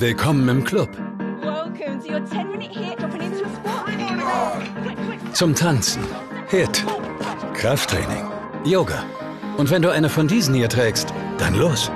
Willkommen im Club. Zum Tanzen. Hit. Krafttraining. Yoga. Und wenn du eine von diesen hier trägst, dann los.